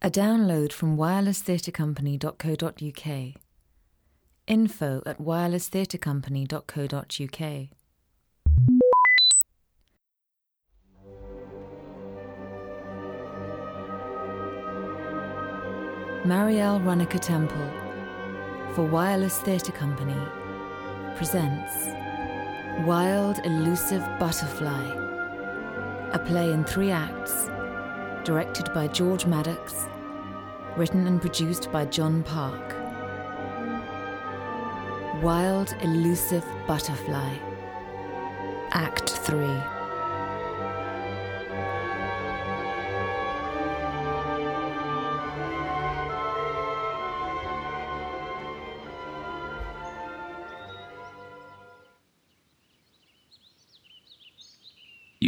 A download from wirelesstheatrecompany.co.uk. Info at wirelesstheatrecompany.co.uk. Marielle Runacre Temple for Wireless Theatre Company presents Wild Elusive Butterfly, a play in three acts, directed by George Maddox, written and produced by John Park. Wild Elusive Butterfly, Act 3.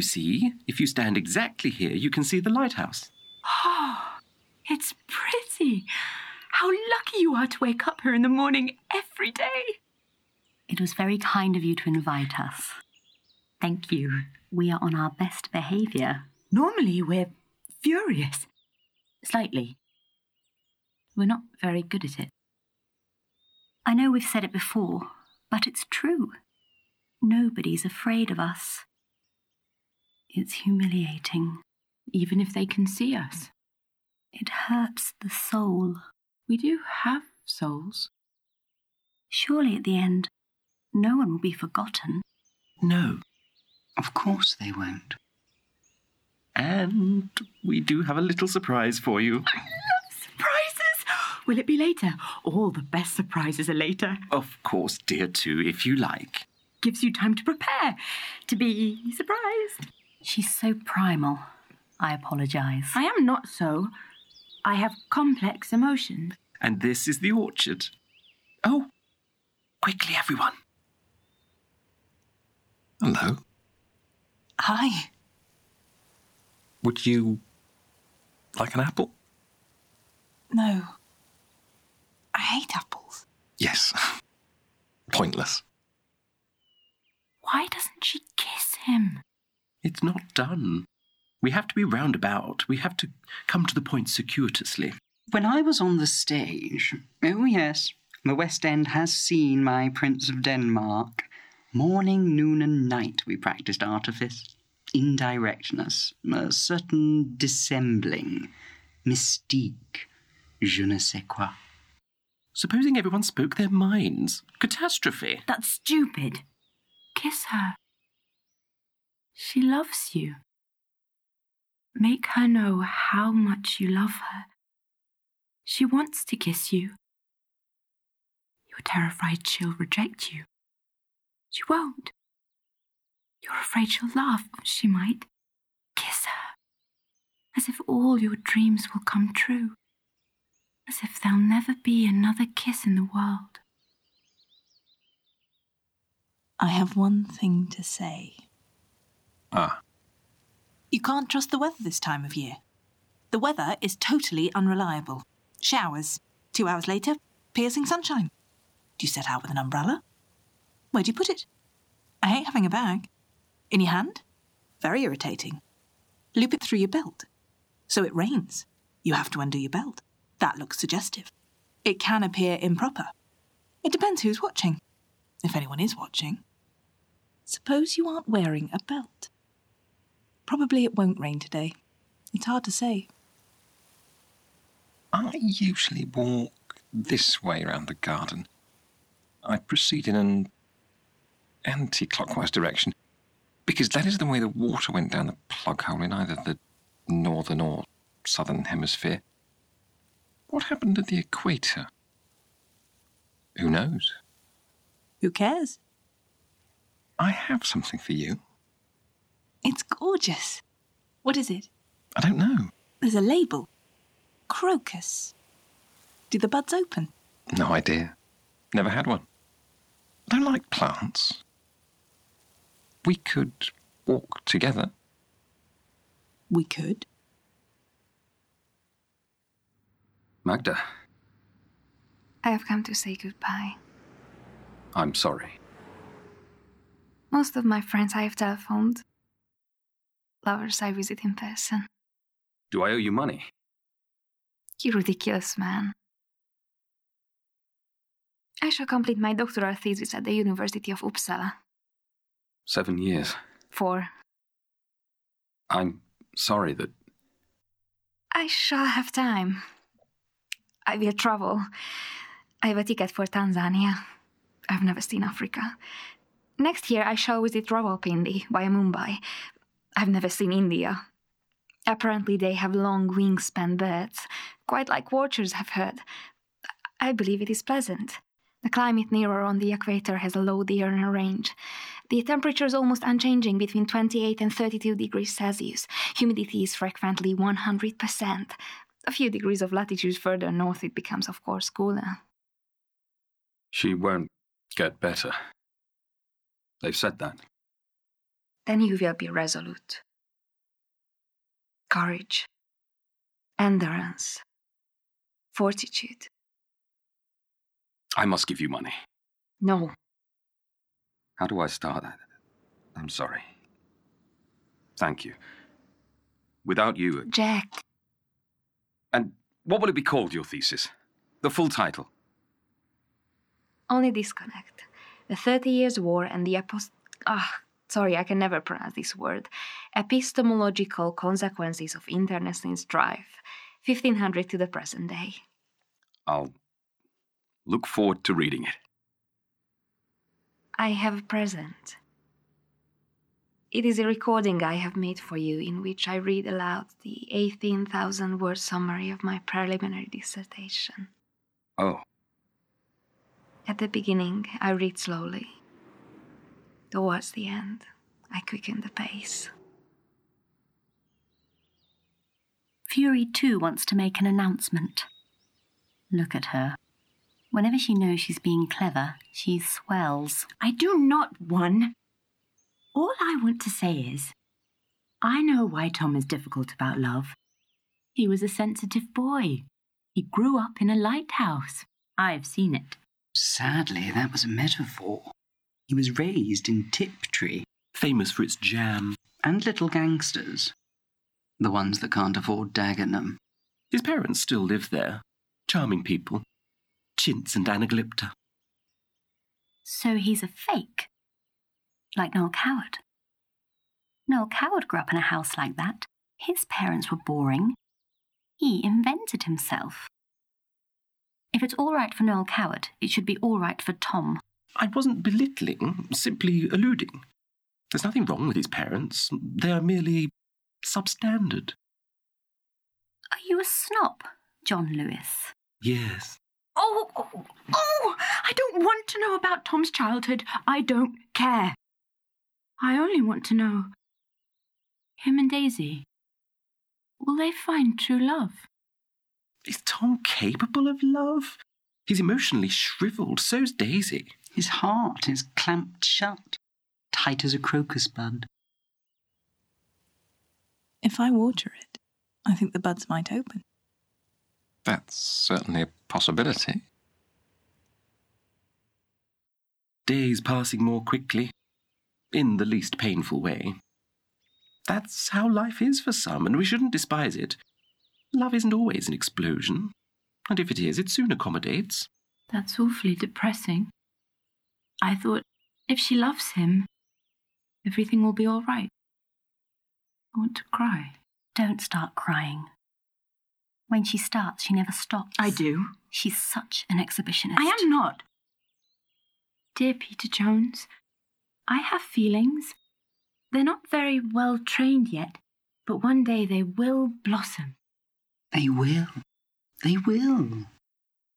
You see, if you stand exactly here, you can see the lighthouse. Oh, it's pretty. How lucky you are to wake up here in the morning every day. It was very kind of you to invite us. Thank you. We are on our best behaviour. Normally, we're furious. Slightly. We're not very good at it. I know we've said it before, but it's true. Nobody's afraid of us. It's humiliating. Even if they can see us. It hurts the soul. We do have souls. Surely at the end, no one will be forgotten. No, of course they won't. And we do have a little surprise for you. I love surprises. Will it be later? All the best surprises are later. Of course, dear, too, if you like. Gives you time to prepare, to be surprised. She's so primal. I apologise. I am not so. I have complex emotions. And this is the orchard. Oh, quickly, everyone. Hello. Hi. Would you like an apple? No. I hate apples. Yes. Pointless. Why doesn't she kiss him? It's not done. We have to be roundabout. We have to come to the point circuitously. When I was on the stage, oh yes, the West End has seen my Prince of Denmark. Morning, noon, and night we practiced artifice, indirectness, a certain dissembling, mystique, je ne sais quoi. Supposing everyone spoke their minds. Catastrophe. That's stupid. Kiss her. She loves you. Make her know how much you love her. She wants to kiss you. You're terrified she'll reject you. She won't. You're afraid she'll laugh. She might. Kiss her. As if all your dreams will come true. As if there'll never be another kiss in the world. I have one thing to say. Ah. You can't trust the weather this time of year. The weather is totally unreliable. Showers. Two hours later, piercing sunshine. Do you set out with an umbrella? Where do you put it? I hate having a bag. In your hand? Very irritating. Loop it through your belt. So it rains. You have to undo your belt. That looks suggestive. It can appear improper. It depends who's watching. If anyone is watching. Suppose you aren't wearing a belt. Probably it won't rain today. It's hard to say. I usually walk this way around the garden. I proceed in an anti clockwise direction because that is the way the water went down the plug hole in either the northern or southern hemisphere. What happened at the equator? Who knows? Who cares? I have something for you. It's gorgeous. What is it? I don't know. There's a label. Crocus. Do the buds open? No idea. Never had one. I don't like plants. We could walk together. We could. Magda, I have come to say goodbye. I'm sorry. Most of my friends I have telephoned. Lovers I visit in person. Do I owe you money? You ridiculous man. I shall complete my doctoral thesis at the University of Uppsala. Seven years. Four. I'm sorry that. I shall have time. I will travel. I have a ticket for Tanzania. I've never seen Africa. Next year I shall visit Rawalpindi via Mumbai. I've never seen India. Apparently they have long wingspan birds, quite like vultures, I've heard. I believe it is pleasant. The climate nearer on the equator has a low diurnal range. The temperature is almost unchanging between 28 and 32 degrees Celsius. Humidity is frequently 100%. A few degrees of latitude further north, it becomes, of course, cooler. She won't get better. They've said that. Then you will be resolute. Courage, endurance, fortitude. I must give you money. No. How do I start? I'm sorry. Thank you. Without you. Jack. And what will it be called, your thesis? The full title? Only disconnect. The Thirty Years' War and the Apost. Ah, sorry, I can never pronounce this word. Epistemological consequences of internecine strife, 1500 to the present day. I'll look forward to reading it. I have a present. It is a recording I have made for you in which I read aloud the 18,000 word summary of my preliminary dissertation. Oh. At the beginning, I read slowly. Towards the end, I quicken the pace. Fury too wants to make an announcement. Look at her. Whenever she knows she's being clever, she swells. I do not one. All I want to say is, I know why Tom is difficult about love. He was a sensitive boy. He grew up in a lighthouse. I've seen it. Sadly, that was a metaphor. He was raised in Tiptree. Famous for its jam. And little gangsters. The ones that can't afford Dagenham. His parents still live there. Charming people. Chintz and Anaglypta. So he's a fake? Like Noel Coward? Noel Coward grew up in a house like that. His parents were boring. He invented himself. If it's all right for Noel Coward, it should be all right for Tom. I wasn't belittling, simply alluding. There's nothing wrong with his parents. They are merely substandard. Are you a snob, John Lewis? Yes. Oh, oh, oh! I don't want to know about Tom's childhood. I don't care. I only want to know him and Daisy. Will they find true love? Is Tom capable of love? He's emotionally shriveled. So's Daisy. His heart is clamped shut, tight as a crocus bud. If I water it, I think the buds might open. That's certainly a possibility. Days passing more quickly, in the least painful way. That's how life is for some, and we shouldn't despise it. Love isn't always an explosion, and if it is, it soon accommodates. That's awfully depressing. I thought if she loves him, everything will be all right. I want to cry. Don't start crying. When she starts, she never stops. I do. She's such an exhibitionist. I am not. Dear Peter Jones, I have feelings. They're not very well trained yet, but one day they will blossom. They will. They will.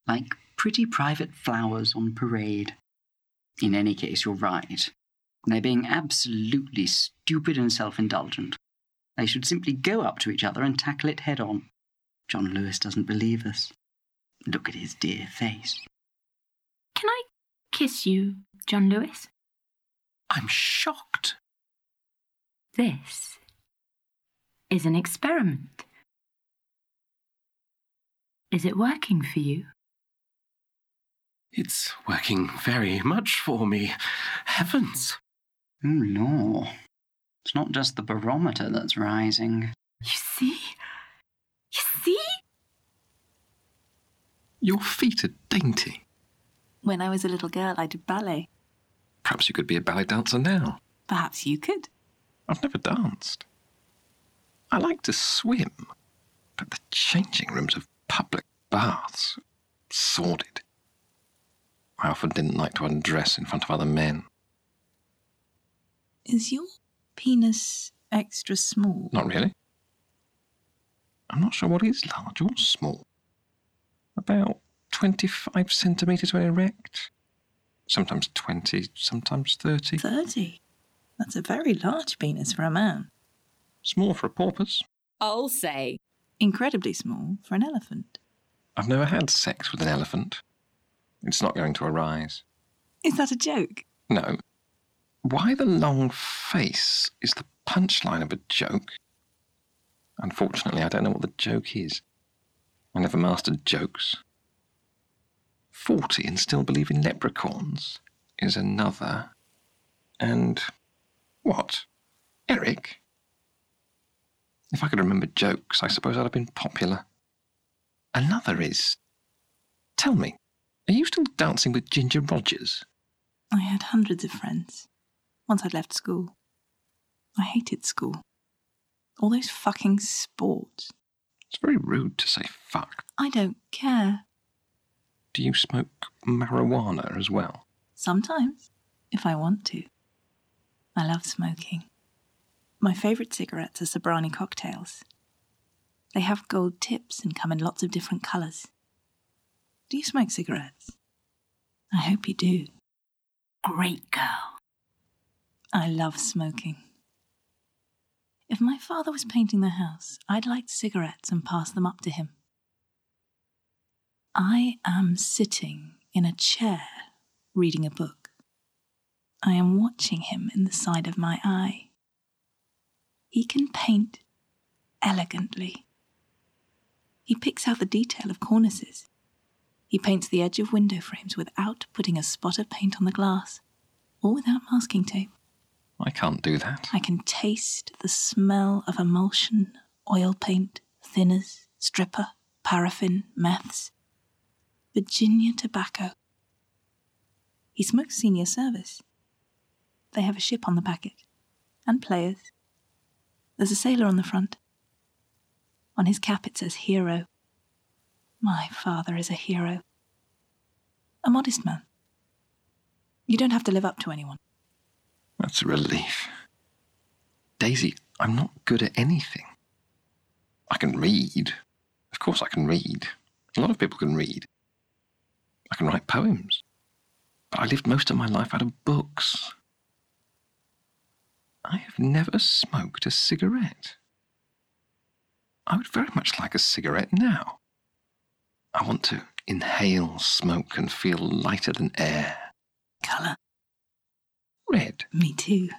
Like pretty private flowers on parade. In any case, you're right. They're being absolutely stupid and self indulgent. They should simply go up to each other and tackle it head on. John Lewis doesn't believe us. Look at his dear face. Can I kiss you, John Lewis? I'm shocked. This is an experiment. Is it working for you? It's working very much for me. Heavens. Oh, no. It's not just the barometer that's rising. You see? You see? Your feet are dainty. When I was a little girl, I did ballet. Perhaps you could be a ballet dancer now. Perhaps you could. I've never danced. I like to swim, but the changing rooms of public baths, sordid. I often didn't like to undress in front of other men. Is your penis extra small? Not really. I'm not sure what is large or small. About 25 centimetres when erect. Sometimes 20, sometimes 30. 30? That's a very large penis for a man. Small for a porpoise. I'll say. Incredibly small for an elephant. I've never had sex with an elephant. It's not going to arise. Is that a joke? No. Why the long face is the punchline of a joke. Unfortunately, I don't know what the joke is. I never mastered jokes. Forty and still believe in leprechauns is another. And what? Eric? If I could remember jokes, I suppose I'd have been popular. Another is. Tell me, are you still dancing with Ginger Rogers? I had hundreds of friends once I'd left school. I hated school. All those fucking sports. It's very rude to say fuck. I don't care. Do you smoke marijuana as well? Sometimes, if I want to. I love smoking. My favourite cigarettes are Sobranie cocktails. They have gold tips and come in lots of different colours. Do you smoke cigarettes? I hope you do. Great girl. I love smoking. If my father was painting the house, I'd light cigarettes and pass them up to him. I am sitting in a chair reading a book. I am watching him in the side of my eye. He can paint elegantly. He picks out the detail of cornices. He paints the edge of window frames without putting a spot of paint on the glass or without masking tape. I can't do that. I can taste the smell of emulsion, oil paint, thinners, stripper, paraffin, meths, Virginia tobacco. He smokes senior service. They have a ship on the packet, and players. There's a sailor on the front. On his cap it says hero. My father is a hero. A modest man. You don't have to live up to anyone. That's a relief. Daisy, I'm not good at anything. I can read. Of course, I can read. A lot of people can read. I can write poems. But I lived most of my life out of books. I have never smoked a cigarette. I would very much like a cigarette now. I want to inhale smoke and feel lighter than air. Colour. Red. Me too.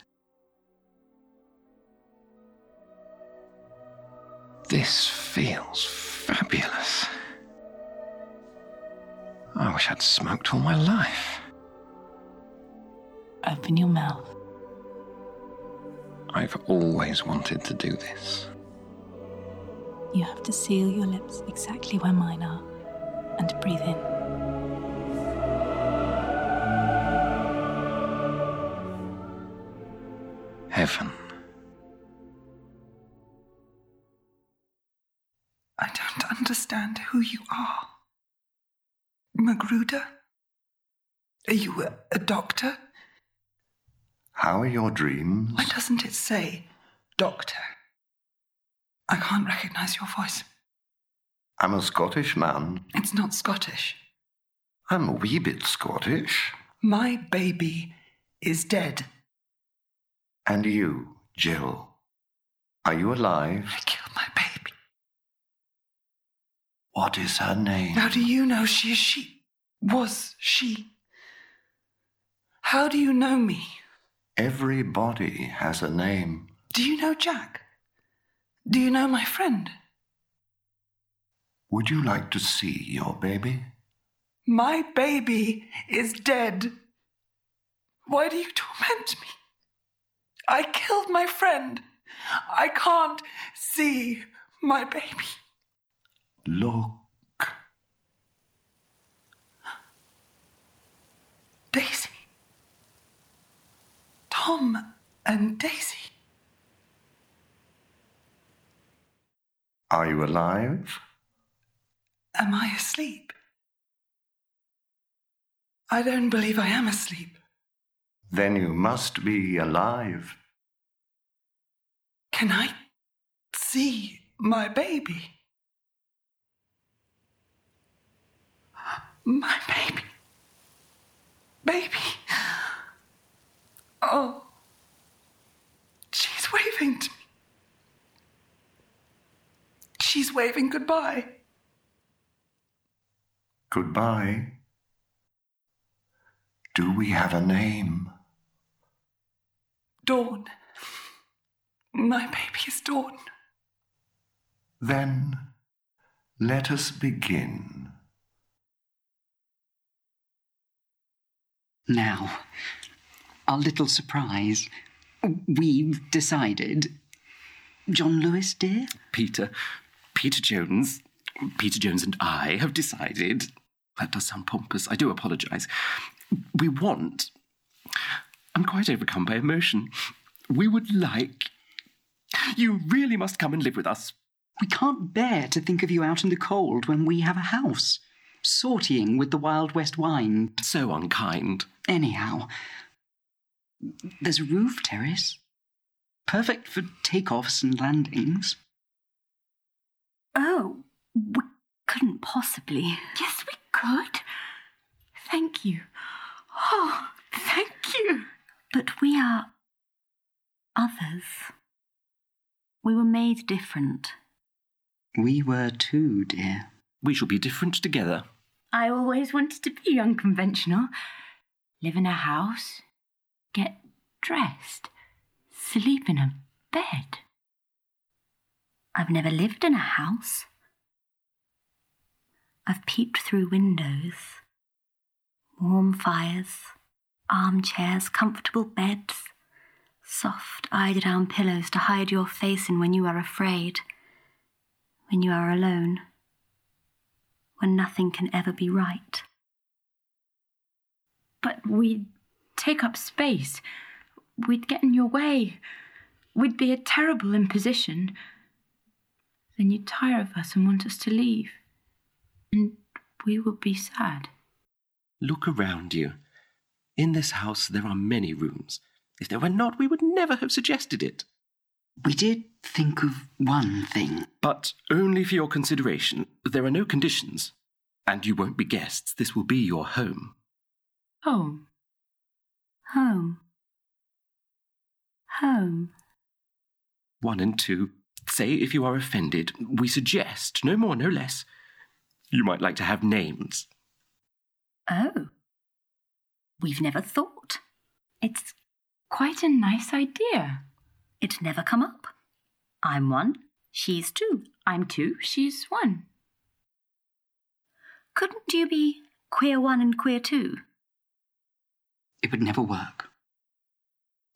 This feels fabulous. I wish I'd smoked all my life. Open your mouth. I've always wanted to do this. You have to seal your lips exactly where mine are and breathe in. Heaven. I don't understand who you are. Magruder? Are you a, a doctor? How are your dreams? Why doesn't it say doctor? I can't recognize your voice. I'm a Scottish man. It's not Scottish. I'm a wee bit Scottish. My baby is dead. And you, Jill, are you alive? I killed my baby. What is her name? How do you know she is she? Was she? How do you know me? Everybody has a name. Do you know Jack? Do you know my friend? Would you like to see your baby? My baby is dead. Why do you torment me? I killed my friend. I can't see my baby. Look. Daisy. Tom and Daisy. Are you alive? Am I asleep? I don't believe I am asleep. Then you must be alive. Can I see my baby? My baby. Baby. Oh. She's waving to me. She's waving goodbye. Goodbye. Do we have a name? Dawn. My baby is Dawn. Then let us begin. Now, our little surprise. We've decided. John Lewis, dear? Peter, Peter Jones, Peter Jones and I have decided. That does sound pompous. I do apologise. We want. I'm quite overcome by emotion. We would like. You really must come and live with us. We can't bear to think of you out in the cold when we have a house, sortying with the Wild West wine. So unkind. Anyhow, there's a roof terrace, perfect for takeoffs and landings. Oh, we couldn't possibly. Yes, we could. Thank you. Oh, thank you. But we are others. We were made different. We were too, dear. We shall be different together. I always wanted to be unconventional. Live in a house, get dressed, sleep in a bed. I've never lived in a house. I've peeped through windows. Warm fires, armchairs, comfortable beds, soft eider-down pillows to hide your face in when you are afraid, when you are alone, when nothing can ever be right. But we'd take up space. We'd get in your way. We'd be a terrible imposition. Then you'd tire of us and want us to leave. And we would be sad. Look around you. In this house, there are many rooms. If there were not, we would never have suggested it. We did think of one thing. But only for your consideration. There are no conditions. And you won't be guests. This will be your home. Home. Home. Home. One and two. Say if you are offended. We suggest, no more, no less. You might like to have names. Oh. We've never thought. It's quite a nice idea. It's never come up. I'm one, she's two. I'm two, she's one. Couldn't you be queer one and queer two? It would never work.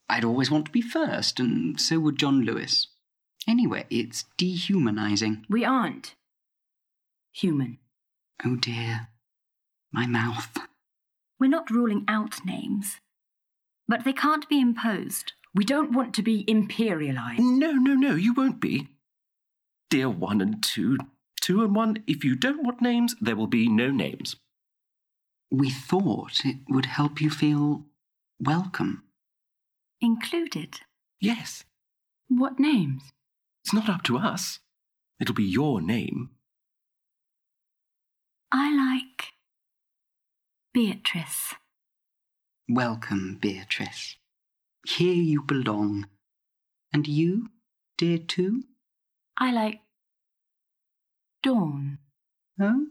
I'd always want to be first, and so would John Lewis. Anyway, it's dehumanizing. We aren't human. Oh dear. My mouth. We're not ruling out names, but they can't be imposed. We don't want to be imperialized. No, no, no, you won't be. Dear one and two, two and one, if you don't want names, there will be no names. We thought it would help you feel welcome. Included? Yes. What names? It's not up to us. It'll be your name. I like Beatrice. Welcome, Beatrice. Here you belong. And you, dear too? I like Dawn. Oh?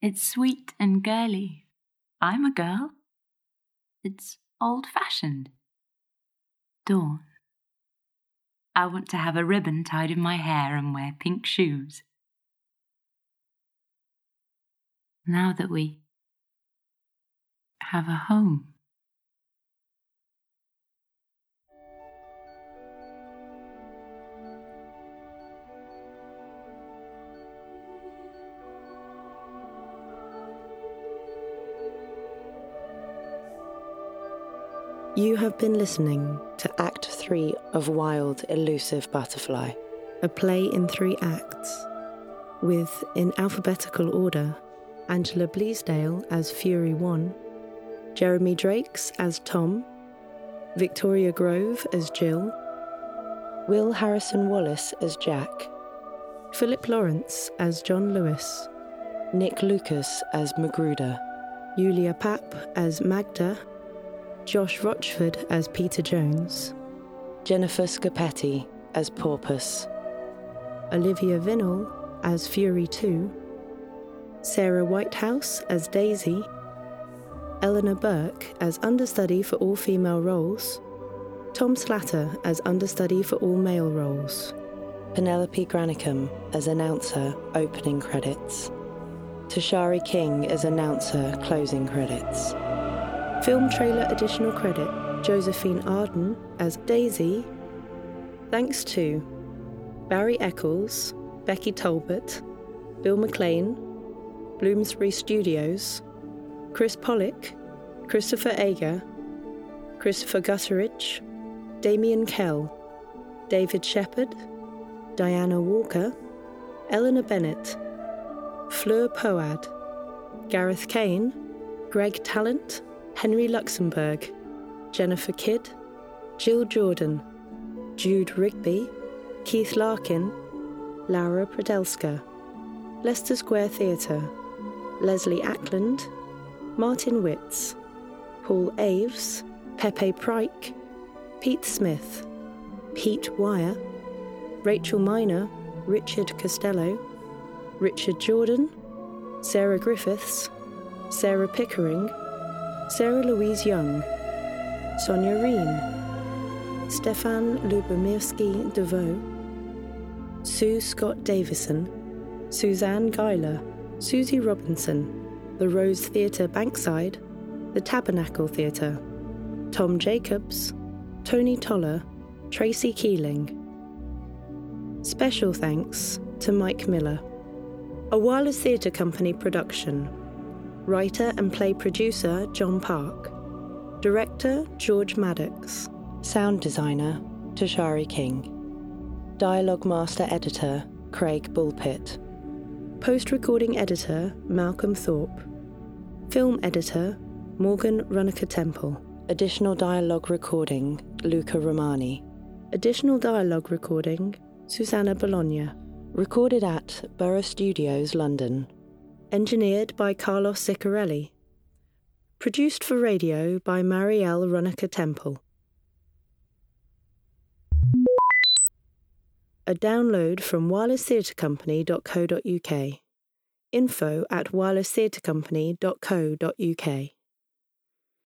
It's sweet and girly. I'm a girl. It's old fashioned. Dawn. I want to have a ribbon tied in my hair and wear pink shoes. Now that we have a home. You have been listening to Act 3 of Wild Elusive Butterfly, a play in three acts, with, in alphabetical order, Angela Bleasdale as Fury 1, Jeremy Drakes as Tom, Victoria Grove as Jill, Will Harrison Wallace as Jack, Philip Lawrence as John Lewis, Nick Lucas as Magruder, Julia Papp as Magda, Josh Rochford as Peter Jones, Jennifer Scapetti as Porpoise, Olivia Vinnell as Fury 2, Sarah Whitehouse as Daisy, Eleanor Burke as understudy for all female roles, Tom Slatter as understudy for all male roles, Penelope Granicum as announcer opening credits, Tashari King as announcer closing credits. Film trailer additional credit Josephine Arden as Daisy. Thanks to Barry Eccles, Becky Talbot, Bill McLean, Bloomsbury Studios, Chris Pollock, Christopher Ager, Christopher Gutteridge, Damien Kell, David Shepard, Diana Walker, Eleanor Bennett, Fleur Poad, Gareth Kane, Greg Talent, Henry Luxembourg, Jennifer Kidd, Jill Jordan, Jude Rigby, Keith Larkin, Laura Pradelska, Leicester Square Theatre, Leslie Ackland, Martin Witz, Paul Aves, Pepe Pryke, Pete Smith, Pete Wire, Rachel Miner, Richard Costello, Richard Jordan, Sarah Griffiths, Sarah Pickering, Sarah Louise Young, Sonia Reen, Stefan Lubomirski DeVoe, Sue Scott Davison, Suzanne Geiler, Susie Robinson, the Rose Theatre Bankside, the Tabernacle Theatre, Tom Jacobs, Tony Toller, Tracy Keeling. Special thanks to Mike Miller. A Wireless Theatre Company production. Writer and play producer John Park. Director George Maddox. Sound designer Tashari King. Dialogue master editor Craig Bullpit. Post recording editor Malcolm Thorpe. Film editor Morgan Runacre Temple. Additional dialogue recording Luca Romani. Additional dialogue recording Susanna Bologna. Recorded at Borough Studios, London. Engineered by Carlos Ciccarelli. Produced for radio by Marielle Runacre Temple. A download from wirelesstheatrecompany.co.uk. Info at wirelesstheatrecompany.co.uk.